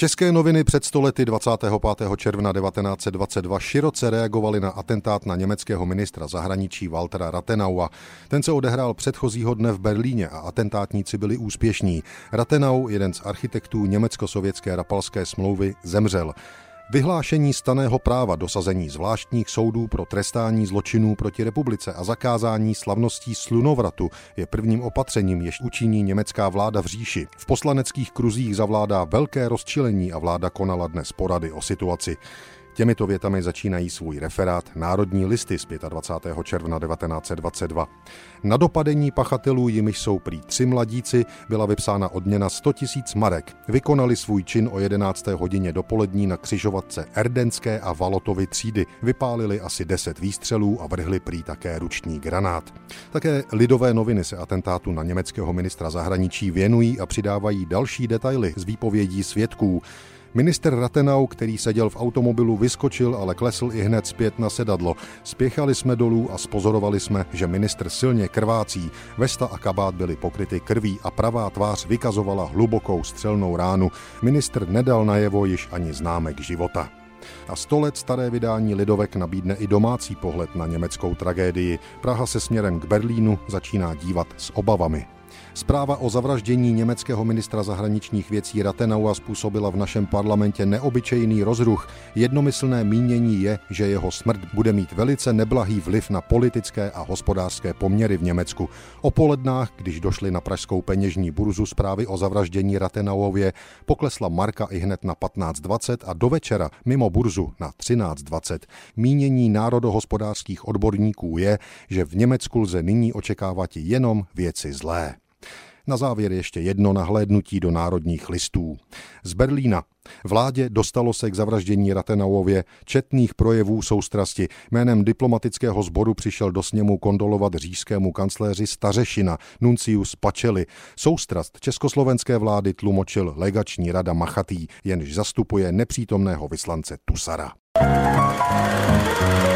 České noviny před stolety 25. června 1922 široce reagovaly na atentát na německého ministra zahraničí Waltera Rathenaua. Ten se odehrál předchozího dne v Berlíně a atentátníci byli úspěšní. Rathenau, jeden z architektů německo-sovětské rapalské smlouvy, zemřel. Vyhlášení staného práva dosazení zvláštních soudů pro trestání zločinů proti republice a zakázání slavností slunovratu je prvním opatřením, jež učiní německá vláda v říši. V poslaneckých kruzích zavládá velké rozčilení a vláda konala dnes porady o situaci. Těmito větami začínají svůj referát Národní listy z 25. června 1922. Na dopadení pachatelů, jimiž jsou prý tři mladíci, byla vypsána odměna 100 tisíc marek. Vykonali svůj čin o 11. hodině dopolední na křižovatce Erdenské a Valotovy třídy. Vypálili asi 10 výstřelů a vrhli prý také ruční granát. Také lidové noviny se atentátu na německého ministra zahraničí věnují a přidávají další detaily z výpovědí svědků. Minister Ratenau, který seděl v automobilu, vyskočil, ale klesl i hned zpět na sedadlo. Spěchali jsme dolů a spozorovali jsme, že minister silně krvácí. Vesta a kabát byly pokryty krví a pravá tvář vykazovala hlubokou střelnou ránu. Minister nedal najevo již ani známek života. A sto let staré vydání Lidovek nabídne i domácí pohled na německou tragédii. Praha se směrem k Berlínu začíná dívat s obavami. Zpráva o zavraždění německého ministra zahraničních věcí Ratenaua způsobila v našem parlamentě neobyčejný rozruch. Jednomyslné mínění je, že jeho smrt bude mít velice neblahý vliv na politické a hospodářské poměry v Německu. O polednách, když došly na pražskou peněžní burzu zprávy o zavraždění Ratenauově, poklesla marka i hned na 15.20 a do večera mimo burzu na 13.20. Mínění národohospodářských odborníků je, že v Německu lze nyní očekávat jenom věci zlé. Na závěr ještě jedno nahlédnutí do národních listů. Z Berlína. Vládě dostalo se k zavraždění Ratenauově četných projevů soustrasti. Jménem diplomatického sboru přišel do sněmu kondolovat říšskému kancléři Stařešina, Nuncius Pačeli. Soustrast československé vlády tlumočil legační rada Machatý, jenž zastupuje nepřítomného vyslance Tusara. thank you